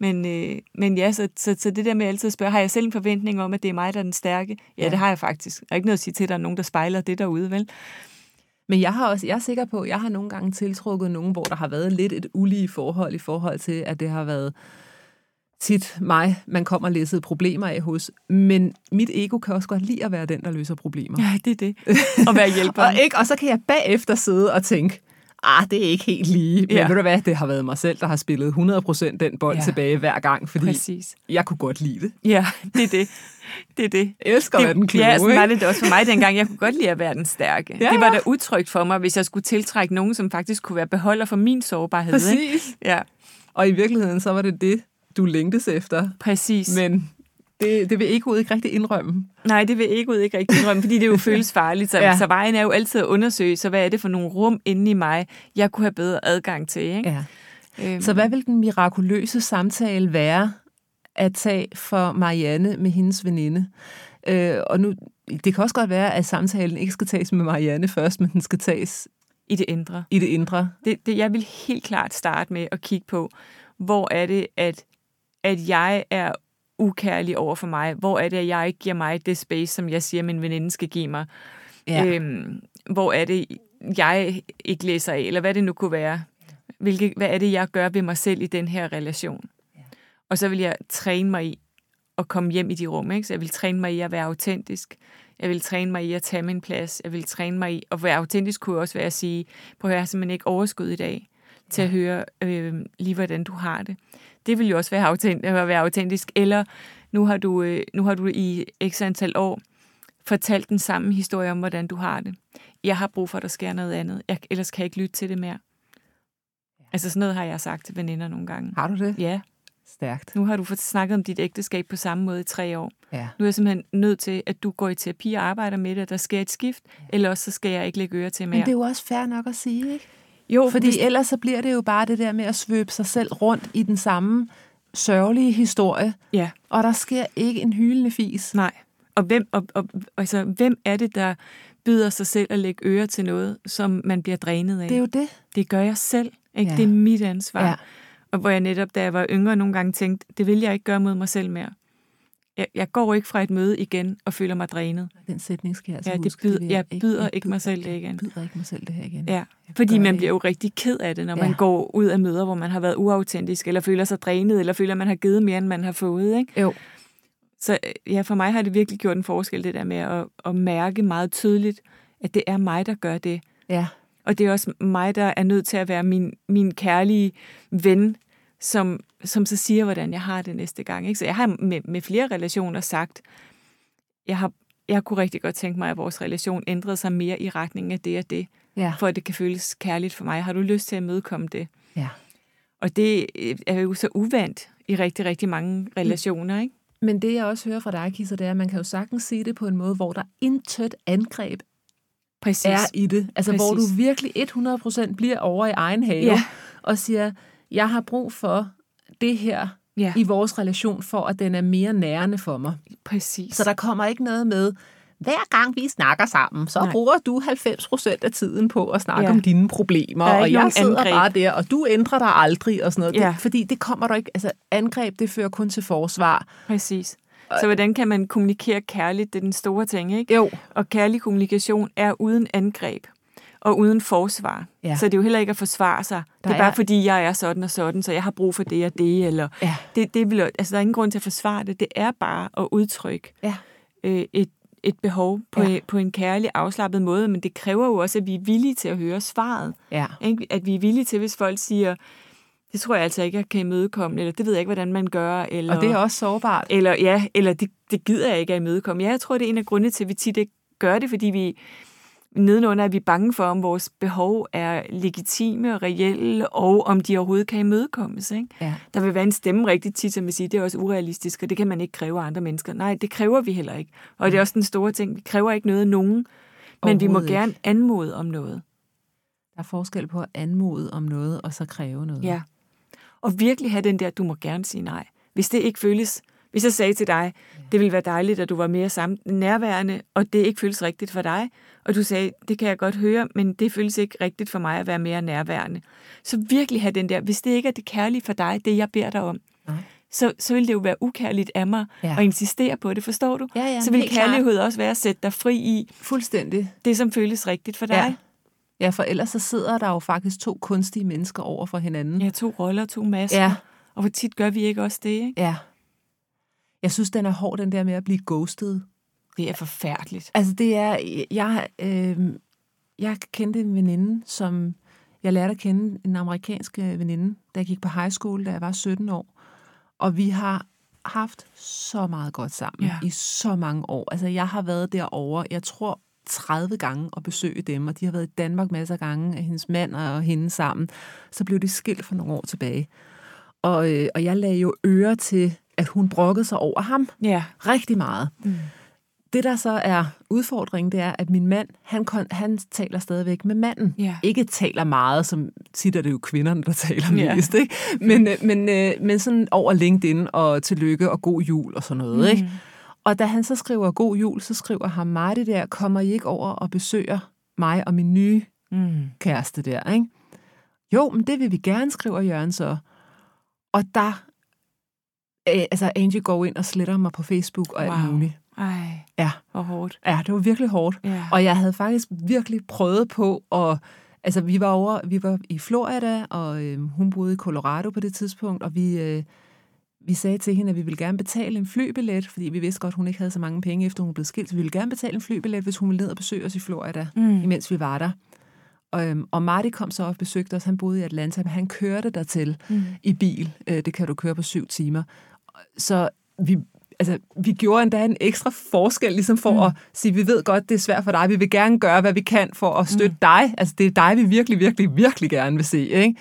Speaker 2: Men, øh, men ja, så, så, så det der med altid at spørge, har jeg selv en forventning om, at det er mig, der er den stærke? Ja, ja. det har jeg faktisk. Jeg har ikke noget at sige til, at der er nogen, der spejler det derude, vel?
Speaker 1: Men jeg, har også, jeg er sikker på, at jeg har nogle gange tiltrukket nogen, hvor der har været lidt et ulige forhold i forhold til, at det har været tit mig, man kommer og læser problemer af hos. Men mit ego kan også godt lide at være den, der løser problemer.
Speaker 2: Ja, det er det. Og være hjælper.
Speaker 1: og, ikke, og så kan jeg bagefter sidde og tænke, ah, det er ikke helt lige. Men ja. ved du hvad, det har været mig selv, der har spillet 100% den bold ja. tilbage hver gang, fordi Præcis. jeg kunne godt lide det.
Speaker 2: Ja, det er det. Det er det.
Speaker 1: Jeg elsker
Speaker 2: det,
Speaker 1: at være den kloge,
Speaker 2: Ja, sådan var det også for mig dengang. Jeg kunne godt lide at være den stærke. Ja, det var da utrygt for mig, hvis jeg skulle tiltrække nogen, som faktisk kunne være beholder for min sårbarhed.
Speaker 1: Præcis.
Speaker 2: Ikke? Ja.
Speaker 1: Og i virkeligheden, så var det det, du længtes efter.
Speaker 2: Præcis.
Speaker 1: Men det, det vil ikke ud ikke rigtig indrømme.
Speaker 2: Nej, det vil ikke ud ikke rigtig indrømme, fordi det jo føles farligt. Så, ja. så vejen er jo altid at undersøge, så hvad er det for nogle rum inde i mig, jeg kunne have bedre adgang til. Ikke?
Speaker 1: Ja. Øhm. Så hvad vil den mirakuløse samtale være at tage for Marianne med hendes veninde? Øh, og nu, det kan også godt være, at samtalen ikke skal tages med Marianne først, men den skal tages
Speaker 2: i det indre.
Speaker 1: I det indre.
Speaker 2: Det, det, jeg vil helt klart starte med at kigge på, hvor er det, at, at jeg er ukærlig over for mig? Hvor er det, at jeg ikke giver mig det space, som jeg siger, min veninde skal give mig? Ja. Øhm, hvor er det, jeg ikke læser af? Eller hvad det nu kunne være? Hvilke, hvad er det, jeg gør ved mig selv i den her relation? Ja. Og så vil jeg træne mig i at komme hjem i de rum. Ikke? Så jeg vil træne mig i at være autentisk. Jeg vil træne mig i at tage min plads. Jeg vil træne mig i at være autentisk, kunne også være at sige, på at jeg har simpelthen ikke overskud i dag til at høre øh, lige, hvordan du har det. Det vil jo også være, autent, at være autentisk. Eller nu har, du, øh, nu har du i x antal år fortalt den samme historie om, hvordan du har det. Jeg har brug for, at der sker noget andet. Jeg, ellers kan jeg ikke lytte til det mere. Altså sådan noget har jeg sagt til veninder nogle gange.
Speaker 1: Har du det?
Speaker 2: Ja.
Speaker 1: Stærkt.
Speaker 2: Nu har du fået snakket om dit ægteskab på samme måde i tre år.
Speaker 1: Ja.
Speaker 2: Nu er jeg simpelthen nødt til, at du går i terapi og arbejder med det, at der sker et skift, ja. eller også så skal jeg ikke lægge øre til mere.
Speaker 1: Men det er jo også fair nok at sige, ikke?
Speaker 2: Jo,
Speaker 1: Fordi
Speaker 2: hvis,
Speaker 1: ellers så bliver det jo bare det der med at svøbe sig selv rundt i den samme sørgelige historie,
Speaker 2: ja,
Speaker 1: og der sker ikke en hylende fis.
Speaker 2: nej. Og hvem, og, og, altså, hvem er det, der byder sig selv at lægge øre til noget, som man bliver drænet af?
Speaker 1: Det er jo det.
Speaker 2: det gør jeg selv. Ikke?
Speaker 1: Ja.
Speaker 2: Det er mit ansvar.
Speaker 1: Ja.
Speaker 2: Og hvor jeg netop, da jeg var yngre, nogle gange tænkte, det vil jeg ikke gøre mod mig selv mere. Jeg, jeg går ikke fra et møde igen og føler mig drænet.
Speaker 1: Den sætning skal jeg altså
Speaker 2: Ja, det
Speaker 1: huske.
Speaker 2: byd-
Speaker 1: vil
Speaker 2: jeg byder
Speaker 1: jeg
Speaker 2: ikke mig selv det
Speaker 1: jeg
Speaker 2: igen.
Speaker 1: byder ikke mig selv det her igen.
Speaker 2: Ja,
Speaker 1: Jeg
Speaker 2: fordi man
Speaker 1: det
Speaker 2: bliver jo rigtig ked af det, når
Speaker 1: Ja.
Speaker 2: man går ud af møder, hvor man har været uautentisk, eller føler sig drænet, eller føler, at man har givet mere, end man har fået. Ikke?
Speaker 1: Jo.
Speaker 2: Så øh, ja, for mig har det virkelig gjort en forskel, det der med at, at mærke meget tydeligt, at det er mig, der gør det.
Speaker 1: Ja.
Speaker 2: Og det er også mig, der er nødt til at være min, min kærlige ven, som, som så siger, hvordan jeg har det næste gang. Ikke? Så jeg har med, med flere relationer sagt, jeg har jeg kunne rigtig godt tænke mig, at vores relation ændrede sig mere i retning af det og det,
Speaker 1: Ja.
Speaker 2: for at det kan føles kærligt for mig. Har du lyst til at mødekomme det?
Speaker 1: ja.
Speaker 2: Og det øh, er jo så uvandt i rigtig, rigtig mange relationer, ikke?
Speaker 1: Men det, jeg også hører fra dig, Kisser, det er, at man kan jo sagtens sige det på en måde, hvor der intet angreb
Speaker 2: Præcis.
Speaker 1: er i det. Altså, Præcis. hvor du virkelig 100% bliver over i egen have
Speaker 2: Ja.
Speaker 1: og siger, jeg har brug for det her
Speaker 2: Ja,
Speaker 1: i vores relation, for at den er mere nærende for mig.
Speaker 2: præcis.
Speaker 1: Så der kommer ikke noget med, hver gang vi snakker sammen, så
Speaker 2: Nej.
Speaker 1: Bruger du 90% af tiden på at snakke
Speaker 2: Ja.
Speaker 1: om dine problemer,
Speaker 2: er
Speaker 1: og jeg sidder
Speaker 2: angreb.
Speaker 1: bare der, og du ændrer dig aldrig, og sådan noget.
Speaker 2: Ja.
Speaker 1: Det, fordi det kommer der ikke, altså angreb, det fører kun til forsvar.
Speaker 2: Præcis. Så hvordan kan man kommunikere kærligt? Det er den store ting, ikke?
Speaker 1: Jo.
Speaker 2: Og kærlig kommunikation er uden angreb og uden forsvar.
Speaker 1: Ja.
Speaker 2: Så det er jo heller ikke at forsvare sig.
Speaker 1: Der
Speaker 2: det er bare
Speaker 1: er-
Speaker 2: fordi, jeg er sådan og sådan, så jeg har brug for det og det. Eller
Speaker 1: Ja.
Speaker 2: det, det vil, altså, der er ingen grund til at forsvare det. Det er bare at udtrykke
Speaker 1: Ja.
Speaker 2: øh, et, et behov på,
Speaker 1: ja.
Speaker 2: på en kærlig, afslappet måde. Men det kræver jo også, at vi er villige til at høre svaret.
Speaker 1: Ja.
Speaker 2: Ikke? At vi er villige til, hvis folk siger, det tror jeg altså ikke, jeg kan imødekomme, eller det ved jeg ikke, hvordan man gør. Eller,
Speaker 1: Og det er også sårbart.
Speaker 2: eller ja, eller det, det gider jeg ikke at imødekomme. Ja, jeg tror, det er en af grundene til, at vi tit ikke gør det, fordi vi nedenunder er vi bange for, om vores behov er legitime og reelle, og om de overhovedet kan imødekommes. Ikke?
Speaker 1: Ja.
Speaker 2: Der vil være en stemme rigtig tit, som vil sige, det er også urealistisk, og det kan man ikke kræve af andre mennesker. Nej, det kræver vi heller ikke. Og det er også den store ting. Vi kræver ikke noget af nogen, men vi må gerne anmode om noget.
Speaker 1: Der er forskel på at anmode om noget, og så kræve noget.
Speaker 2: Ja. Og virkelig have den der, du må gerne sige nej. Hvis det ikke føles, hvis jeg sagde til dig, det ville være dejligt, at du var mere sammen, nærværende, og det ikke føles rigtigt for dig, og du sagde, det kan jeg godt høre, men det føles ikke rigtigt for mig at være mere nærværende. Så virkelig have den der, hvis det ikke er det kærlige for dig, det jeg beder dig om,
Speaker 1: Nej.
Speaker 2: så, så vil det jo være ukærligt af mig
Speaker 1: Ja.
Speaker 2: at insistere på det, forstår du?
Speaker 1: Ja, ja,
Speaker 2: så vil kærlighed også være at sætte dig fri i
Speaker 1: Fuldstændig.
Speaker 2: det, som føles rigtigt for dig.
Speaker 1: Ja. Ja, for ellers så sidder der jo faktisk to kunstige mennesker over for hinanden.
Speaker 2: Ja, to roller, to masker.
Speaker 1: Ja.
Speaker 2: Og hvor tit gør vi ikke også det, ikke?
Speaker 1: ja. Jeg synes, den er hård, den der med at blive ghostet.
Speaker 2: Det er forfærdeligt.
Speaker 1: Altså, det er... Jeg, øh, jeg kendte en veninde, som... Jeg lærte at kende en amerikansk øh, veninde, da jeg gik på high school, da jeg var 17 år. Og vi har haft så meget godt sammen
Speaker 2: Ja.
Speaker 1: i så mange år. Altså, jeg har været derovre, jeg tror 30 gange at besøge dem, og de har været i Danmark masser af gange, hendes mand og hende sammen. Så blev de skilt for nogle år tilbage. Og, øh, og jeg lagde jo øre til, at hun brokkede sig over ham
Speaker 2: Ja.
Speaker 1: rigtig meget. Mm. Det, der så er udfordringen, det er, at min mand, han, kon, han taler stadigvæk med manden.
Speaker 2: Ja.
Speaker 1: Ikke taler meget, som tit er det jo kvinderne, der taler
Speaker 2: Ja.
Speaker 1: mest, ikke? Men, øh, men, øh, men sådan over LinkedIn og tillykke og god jul og sådan noget, mm. ikke? Og da han så skriver god jul, så skriver han mig det der, kommer I ikke over og besøger mig og min nye
Speaker 2: Mm.
Speaker 1: kæreste der, ikke? Jo, men det vil vi gerne, skriver Jørgen så. Og der, øh, altså Angie går ind og sletter mig på Facebook og alt
Speaker 2: Wow.
Speaker 1: muligt.
Speaker 2: Ej,
Speaker 1: Ja,
Speaker 2: hvor hårdt.
Speaker 1: ja, det var virkelig hårdt.
Speaker 2: Ja.
Speaker 1: Og jeg havde faktisk virkelig prøvet på at... Altså, vi var over, vi var i Florida, og øh, hun boede i Colorado på det tidspunkt, og vi, øh, vi sagde til hende, at vi ville gerne betale en flybillet, fordi vi vidste godt, at hun ikke havde så mange penge, efter hun blev skilt. Så vi ville gerne betale en flybillet, hvis hun ville ned og besøge os i Florida, mm. imens vi var der. Og, øhm, og Marty kom så og besøgte os. Han boede i Atlanta, men han kørte dertil mm. i bil. Øh, det kan du køre på syv timer. Så vi, altså, vi gjorde endda en ekstra forskel, ligesom for mm. at sige, vi ved godt, det er svært for dig. Vi vil gerne gøre, hvad vi kan for at støtte mm. dig. Altså, det er dig, vi virkelig, virkelig, virkelig gerne vil se. Ikke?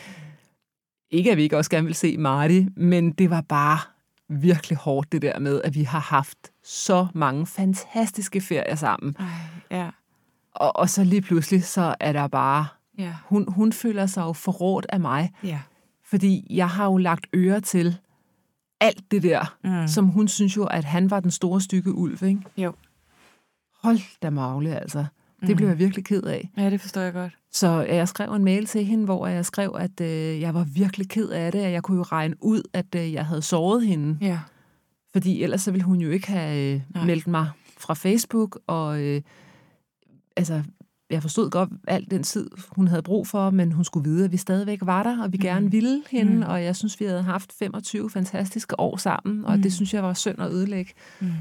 Speaker 1: Ikke, at vi ikke også gerne vil se Marty, men det var bare virkelig hårdt, det der med, at vi har haft så mange fantastiske ferier sammen.
Speaker 2: Ej, ja.
Speaker 1: Og, og så lige pludselig, så er der bare...
Speaker 2: Ja.
Speaker 1: Hun, hun føler sig jo forrådt af mig,
Speaker 2: Ja.
Speaker 1: fordi jeg har jo lagt øre til alt det der,
Speaker 2: Mm.
Speaker 1: som hun synes jo, at han var den store stykke ulv, ikke?
Speaker 2: Jo.
Speaker 1: Hold da magle, altså. Det
Speaker 2: Mm.
Speaker 1: blev jeg virkelig ked af.
Speaker 2: Ja, det forstår jeg godt.
Speaker 1: Så jeg skrev en mail til hende, hvor jeg skrev, at øh, jeg var virkelig ked af det, og jeg kunne jo regne ud, at øh, jeg havde såret hende.
Speaker 2: Ja.
Speaker 1: Fordi ellers så ville hun jo ikke have øh,
Speaker 2: Nej.
Speaker 1: meldt mig fra Facebook, og øh, altså, jeg forstod godt alt den tid, hun havde brug for, men hun skulle vide, at vi stadigvæk var der, og vi
Speaker 2: Mm.
Speaker 1: gerne ville hende,
Speaker 2: Mm.
Speaker 1: og jeg synes, vi havde haft 25 fantastiske år sammen, og
Speaker 2: Mm.
Speaker 1: det synes jeg var synd at ødelægge
Speaker 2: Mm.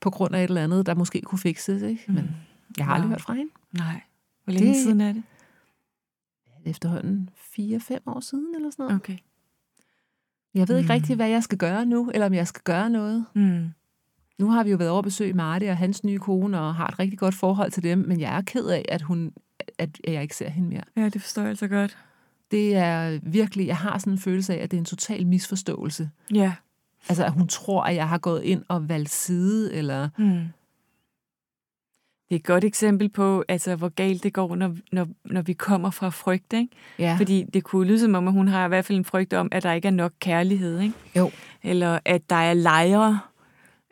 Speaker 1: på grund af et eller andet, der måske kunne fikses, ikke? Men jeg har aldrig
Speaker 2: Wow.
Speaker 1: hørt fra hende.
Speaker 2: Nej. Hvor længe
Speaker 1: Det-
Speaker 2: siden er det?
Speaker 1: Efterhånden 4-5 år siden, eller sådan noget.
Speaker 2: Okay.
Speaker 1: Jeg ved ikke
Speaker 2: Mm.
Speaker 1: rigtig, hvad jeg skal gøre nu, eller om jeg skal gøre noget.
Speaker 2: Mm.
Speaker 1: Nu har vi jo været over at besøge Marty og hans nye kone, og har et rigtig godt forhold til dem, men jeg er ked af, at, hun, at jeg ikke ser hende mere.
Speaker 2: Ja, det forstår jeg altså godt.
Speaker 1: Det er virkelig, jeg har sådan en følelse af, at det er en total misforståelse.
Speaker 2: Ja.
Speaker 1: Altså, at hun tror, at jeg har gået ind og valgt side, eller...
Speaker 2: Mm. Det er et godt eksempel på, altså, hvor galt det går, når, når, når vi kommer fra frygt. Ikke?
Speaker 1: Ja,
Speaker 2: Fordi det kunne lyde som om, at hun har i hvert fald en frygt om, at der ikke er nok kærlighed. Ikke?
Speaker 1: Jo.
Speaker 2: Eller at der er lejre,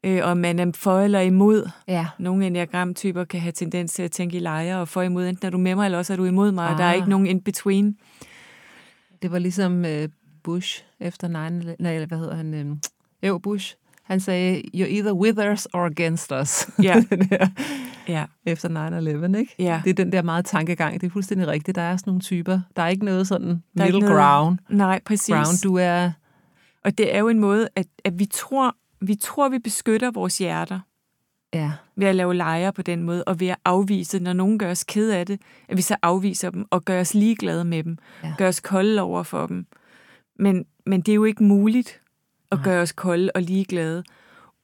Speaker 2: øh, og man er for eller imod.
Speaker 1: ja,
Speaker 2: Nogle enneagramtyper kan have tendens til at tænke i lejre og for imod. Enten er du med mig, eller også er du imod mig. Ah. Der er
Speaker 1: Ah.
Speaker 2: ikke nogen in-between.
Speaker 1: det var ligesom uh, Bush efter 9 Nej, hvad hedder han? Um, jo, Bush. Han sagde, you're either with us or against us.
Speaker 2: Ja. Ja.
Speaker 1: efter 9-11, ikke?
Speaker 2: Ja.
Speaker 1: Det er den der meget tankegang. Det er fuldstændig rigtigt. Der er sådan nogle typer. Der er ikke noget sådan
Speaker 2: Der
Speaker 1: middle
Speaker 2: noget-
Speaker 1: ground.
Speaker 2: Nej, præcis.
Speaker 1: ground. Du er...
Speaker 2: Og det er jo en måde, at, at vi tror, vi tror, vi beskytter vores hjerter
Speaker 1: Ja,
Speaker 2: ved at lave lejre på den måde, og ved at afvise, når nogen gør os ked af det, at vi så afviser dem og gør os ligeglade med dem,
Speaker 1: Ja.
Speaker 2: gør os kolde over for dem. Men, men det er jo ikke muligt at
Speaker 1: Nej.
Speaker 2: gøre os kolde og ligeglade,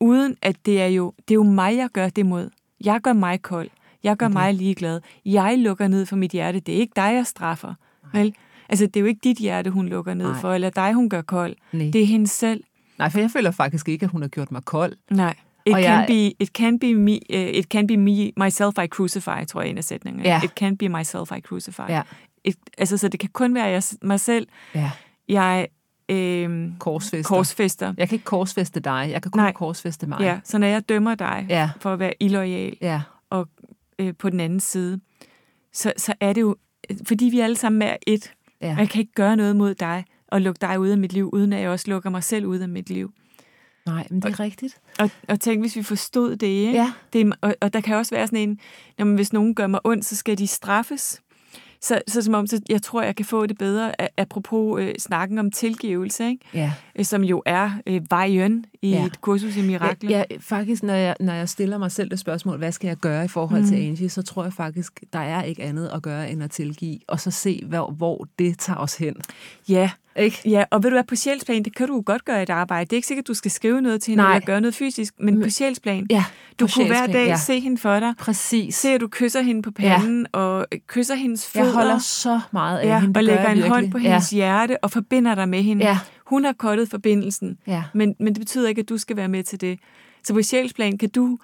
Speaker 2: uden at det er jo, det er jo mig, jeg gør det mod. Jeg gør mig kold. Jeg gør mig ligeglad. Jeg lukker ned for mit hjerte. Det er ikke dig, jeg straffer. Vel? Altså, det er jo ikke dit hjerte, hun lukker ned
Speaker 1: Nej.
Speaker 2: for, eller dig, hun gør kold.
Speaker 1: nej.
Speaker 2: Det er hende selv.
Speaker 1: Nej, for jeg føler faktisk ikke, at hun har gjort mig kold.
Speaker 2: Nej. It
Speaker 1: Og
Speaker 2: can,
Speaker 1: jeg-
Speaker 2: be, it can be me, uh, it can be me, myself I crucify, tror jeg en af sætningerne.
Speaker 1: Ja.
Speaker 2: It can be myself I crucify.
Speaker 1: Ja.
Speaker 2: It, altså, så det kan kun være jeg, mig selv,
Speaker 1: Ja.
Speaker 2: jeg øh,
Speaker 1: Korsfester.
Speaker 2: korsfester.
Speaker 1: Jeg kan ikke korsfeste dig. Jeg kan kun
Speaker 2: Nej.
Speaker 1: korsfeste mig.
Speaker 2: Ja, så når jeg dømmer dig
Speaker 1: Ja.
Speaker 2: for at være illoyal
Speaker 1: Ja.
Speaker 2: øh, på den anden side, så, så er det jo, fordi vi alle sammen er et,
Speaker 1: Ja.
Speaker 2: og jeg kan ikke gøre noget mod dig og lukke dig ud af mit liv, uden at jeg også lukker mig selv ud af mit liv.
Speaker 1: Nej, men det er rigtigt.
Speaker 2: Og, og tænk, hvis vi forstod det, ikke?
Speaker 1: Ja.
Speaker 2: Det, og, og der kan også være sådan en, jamen, hvis nogen gør mig ondt, så skal de straffes. Så, så som om, så jeg tror, jeg kan få det bedre, apropos øh, snakken om tilgivelse, ikke?
Speaker 1: Ja.
Speaker 2: Øh, som jo er øh, vejen i
Speaker 1: ja.
Speaker 2: et kursus i mirakler.
Speaker 1: Ja, ja, faktisk, når jeg, når jeg stiller mig selv det spørgsmål, hvad skal jeg gøre i forhold mm. til Angie, så tror jeg faktisk, der er ikke andet at gøre end at tilgive, og så se, hvor, hvor det tager os hen.
Speaker 2: ja.
Speaker 1: Ikke?
Speaker 2: Ja, og ved du hvad, på sjælsplan, det kan du godt gøre i et arbejde. Det er ikke sikkert, du skal skrive noget til hende
Speaker 1: Nej.
Speaker 2: eller gøre noget fysisk, men på sjælsplan,
Speaker 1: Ja,
Speaker 2: du kunne hver dag
Speaker 1: ja.
Speaker 2: se hende for dig.
Speaker 1: Præcis.
Speaker 2: Se, at du kysser hende på panden, ja. og kysser hendes fødder.
Speaker 1: jeg holder så meget af
Speaker 2: ja,
Speaker 1: hende.
Speaker 2: og lægger en
Speaker 1: virkelig.
Speaker 2: hånd på hendes hjerte og forbinder dig med hende.
Speaker 1: Ja.
Speaker 2: Hun har kottet forbindelsen,
Speaker 1: Ja.
Speaker 2: men, men det betyder ikke, at du skal være med til det. Så på sjælsplan kan du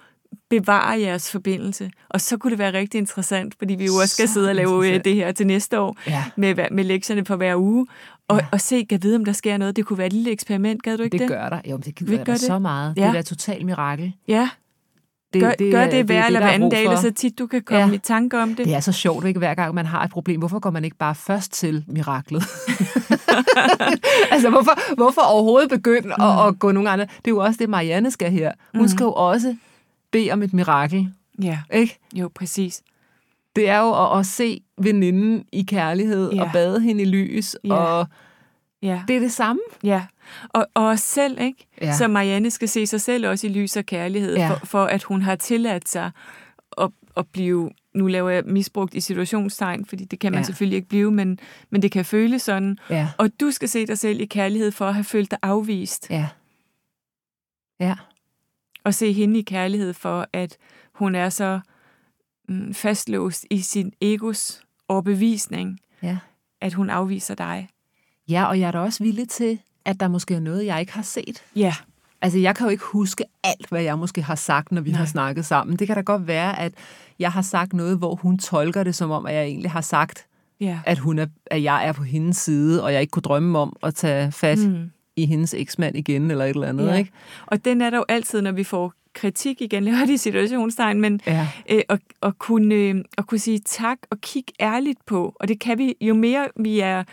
Speaker 2: bevare jeres forbindelse. Og så kunne det være rigtig interessant, fordi vi jo også skal sidde og lave øh, det her til næste år
Speaker 1: Ja.
Speaker 2: med, med lektierne for hver uge, og,
Speaker 1: Ja.
Speaker 2: og se, kan vide, om der sker noget. Det kunne være et lille eksperiment, gad du ikke
Speaker 1: Det
Speaker 2: det?
Speaker 1: gør der. Jo, men det gider
Speaker 2: gør det.
Speaker 1: så meget. Det
Speaker 2: Ja.
Speaker 1: er da et totalt mirakel.
Speaker 2: Ja,
Speaker 1: Det,
Speaker 2: gør det, gør
Speaker 1: er-
Speaker 2: det hver
Speaker 1: er
Speaker 2: eller hver
Speaker 1: er
Speaker 2: anden dag, eller så tit du kan komme
Speaker 1: Ja.
Speaker 2: ja. i tanke om det.
Speaker 1: Det er så sjovt, ikke? Hver gang man har et problem. Hvorfor går man ikke bare først til miraklet? altså, hvorfor, hvorfor overhovedet begynde mm. at, at gå nogle andre? Det er jo også det, Marianne skal her. Hun mm. skal jo også bede om et mirakel.
Speaker 2: Ja,
Speaker 1: Ikke?
Speaker 2: jo, præcis.
Speaker 1: Det er jo at, at se veninden i kærlighed
Speaker 2: Ja.
Speaker 1: og bade hende i lys.
Speaker 2: Ja.
Speaker 1: Og
Speaker 2: Ja,
Speaker 1: det er det samme.
Speaker 2: ja. Og, og os selv, ikke?
Speaker 1: Ja.
Speaker 2: Så Marianne skal se sig selv også i lys og kærlighed,
Speaker 1: Ja.
Speaker 2: for, for at hun har tilladt sig at, at blive, nu laver jeg misbrugt i situationstegn, fordi det kan man
Speaker 1: Ja.
Speaker 2: selvfølgelig ikke blive, men, men det kan føles sådan.
Speaker 1: Ja.
Speaker 2: Og du skal se dig selv i kærlighed for at have følt dig afvist,
Speaker 1: Ja. Ja.
Speaker 2: og se hende i kærlighed for, at hun er så fastlåst i sin egos overbevisning,
Speaker 1: Ja.
Speaker 2: at hun afviser dig.
Speaker 1: Ja, og jeg er da også villig til, at der måske er noget, jeg ikke har set.
Speaker 2: Ja,
Speaker 1: Altså, jeg kan jo ikke huske alt, hvad jeg måske har sagt, når vi Nej. har snakket sammen. Det kan da godt være, at jeg har sagt noget, hvor hun tolker det som om, at jeg egentlig har sagt,
Speaker 2: ja.
Speaker 1: at, hun er, at jeg er på hendes side, og jeg ikke kunne drømme om at tage fat mm. i hendes eksmand igen, eller et eller andet,
Speaker 2: Ja.
Speaker 1: ikke?
Speaker 2: Og den er der jo altid, når vi får kritik igen, laver de situationstegn, men
Speaker 1: Ja.
Speaker 2: øh, at, at, kunne, øh, at kunne sige tak og kigge ærligt på, og det kan vi, jo mere vi er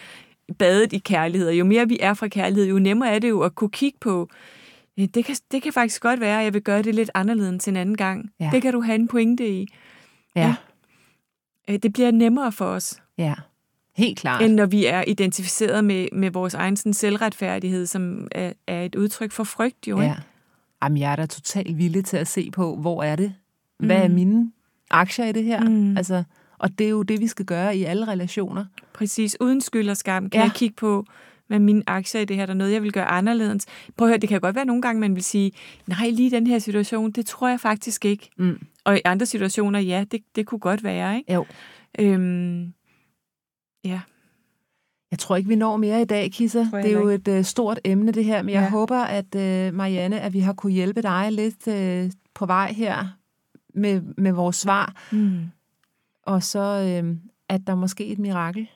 Speaker 2: badet i kærlighed, og jo mere vi er fra kærlighed, jo nemmere er det jo at kunne kigge på, øh, det kan, det kan faktisk godt være, at jeg vil gøre det lidt anderledes en anden gang.
Speaker 1: Ja.
Speaker 2: Det kan du have en pointe i.
Speaker 1: Ja.
Speaker 2: Øh, Det bliver nemmere for os,
Speaker 1: ja. Helt klart.
Speaker 2: end når vi er identificeret med, med vores egen sådan, selvretfærdighed, som er, er et udtryk for frygt, jo.
Speaker 1: Ja.
Speaker 2: Ikke?
Speaker 1: Jamen, jeg er da totalt villig til at se på, hvor er det? Hvad er mine aktier i det her?
Speaker 2: Mm.
Speaker 1: Altså, og det er jo det, vi skal gøre i alle relationer.
Speaker 2: Præcis, uden skyld og skam kan
Speaker 1: Ja.
Speaker 2: jeg kigge på, hvad mine aktier i det her, der er noget, jeg vil gøre anderledes. Prøv at høre, det kan godt være nogle gange, man vil sige, nej, lige den her situation, det tror jeg faktisk ikke.
Speaker 1: Mm.
Speaker 2: Og i andre situationer, ja, det, det kunne godt være, ikke?
Speaker 1: Jo.
Speaker 2: Øhm, ja,
Speaker 1: Jeg tror ikke, vi når mere i dag, Kissa.
Speaker 2: Jeg
Speaker 1: Det er jo et uh, stort emne, det her. Men jeg
Speaker 2: Ja.
Speaker 1: håber, at uh, Marianne, at vi har kunne hjælpe dig lidt uh, på vej her med, med vores svar.
Speaker 2: mm.
Speaker 1: Og så, uh, at der måske et mirakel.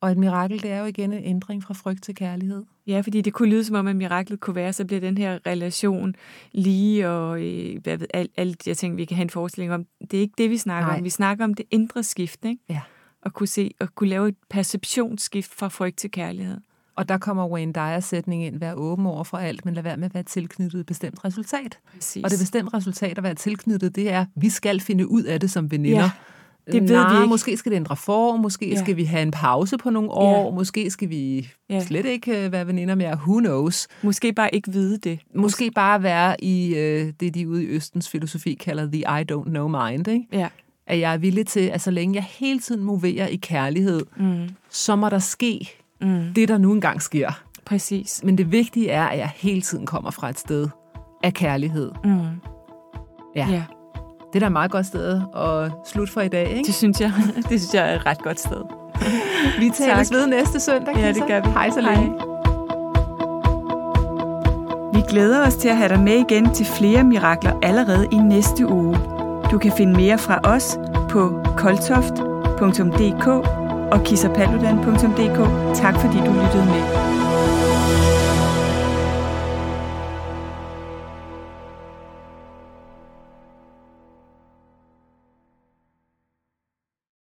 Speaker 1: Og et mirakel, det er jo igen en ændring fra frygt til kærlighed.
Speaker 2: ja, fordi det kunne lyde som om, at miraklet kunne være, så bliver den her relation lige, og øh, hvad ved, alt, de her ting, vi kan have en forestilling om. Det er ikke det, vi snakker
Speaker 1: Nej.
Speaker 2: om. Vi snakker om det indre skift, ikke?
Speaker 1: Ja.
Speaker 2: At kunne se, og kunne lave et perceptionsskift fra frygt til kærlighed.
Speaker 1: Og der kommer Wayne Dyers sætning ind, vær åben over for alt, men lad være med at være tilknyttet et bestemt resultat.
Speaker 2: Præcis.
Speaker 1: Og det bestemte resultat at være tilknyttet, det er, vi skal finde ud af det som veninder.
Speaker 2: Ja, det ved
Speaker 1: Nej,
Speaker 2: vi ikke.
Speaker 1: måske skal det ændre form, måske ja. Skal vi have en pause på nogle år,
Speaker 2: Ja.
Speaker 1: måske skal vi ja.
Speaker 2: Ja.
Speaker 1: slet ikke øh, være veninder mere, who knows.
Speaker 2: Måske bare ikke vide det.
Speaker 1: Måske bare være i øh, det, de ude i Østens filosofi kalder the I don't know mind. Ikke?
Speaker 2: Ja.
Speaker 1: At jeg er villig til, at så længe jeg hele tiden moverer i kærlighed,
Speaker 2: Mm.
Speaker 1: så må der ske
Speaker 2: Mm.
Speaker 1: det, der nu engang sker.
Speaker 2: Præcis.
Speaker 1: Men det vigtige er, at jeg hele tiden kommer fra et sted af kærlighed.
Speaker 2: Mm.
Speaker 1: Ja.
Speaker 2: ja.
Speaker 1: Det er da et meget godt sted at slutte for i dag, ikke?
Speaker 2: Det synes jeg, det synes jeg er et ret godt sted.
Speaker 1: Vi tales
Speaker 2: Tak.
Speaker 1: ved næste søndag,
Speaker 2: Ja, det gør vi.
Speaker 1: Hej så længe.
Speaker 2: Vi glæder os til at have dig med igen til flere mirakler allerede i næste uge. Du kan finde mere fra os på koltoft.dk og kissapaludan.dk. Tak fordi du lyttede med.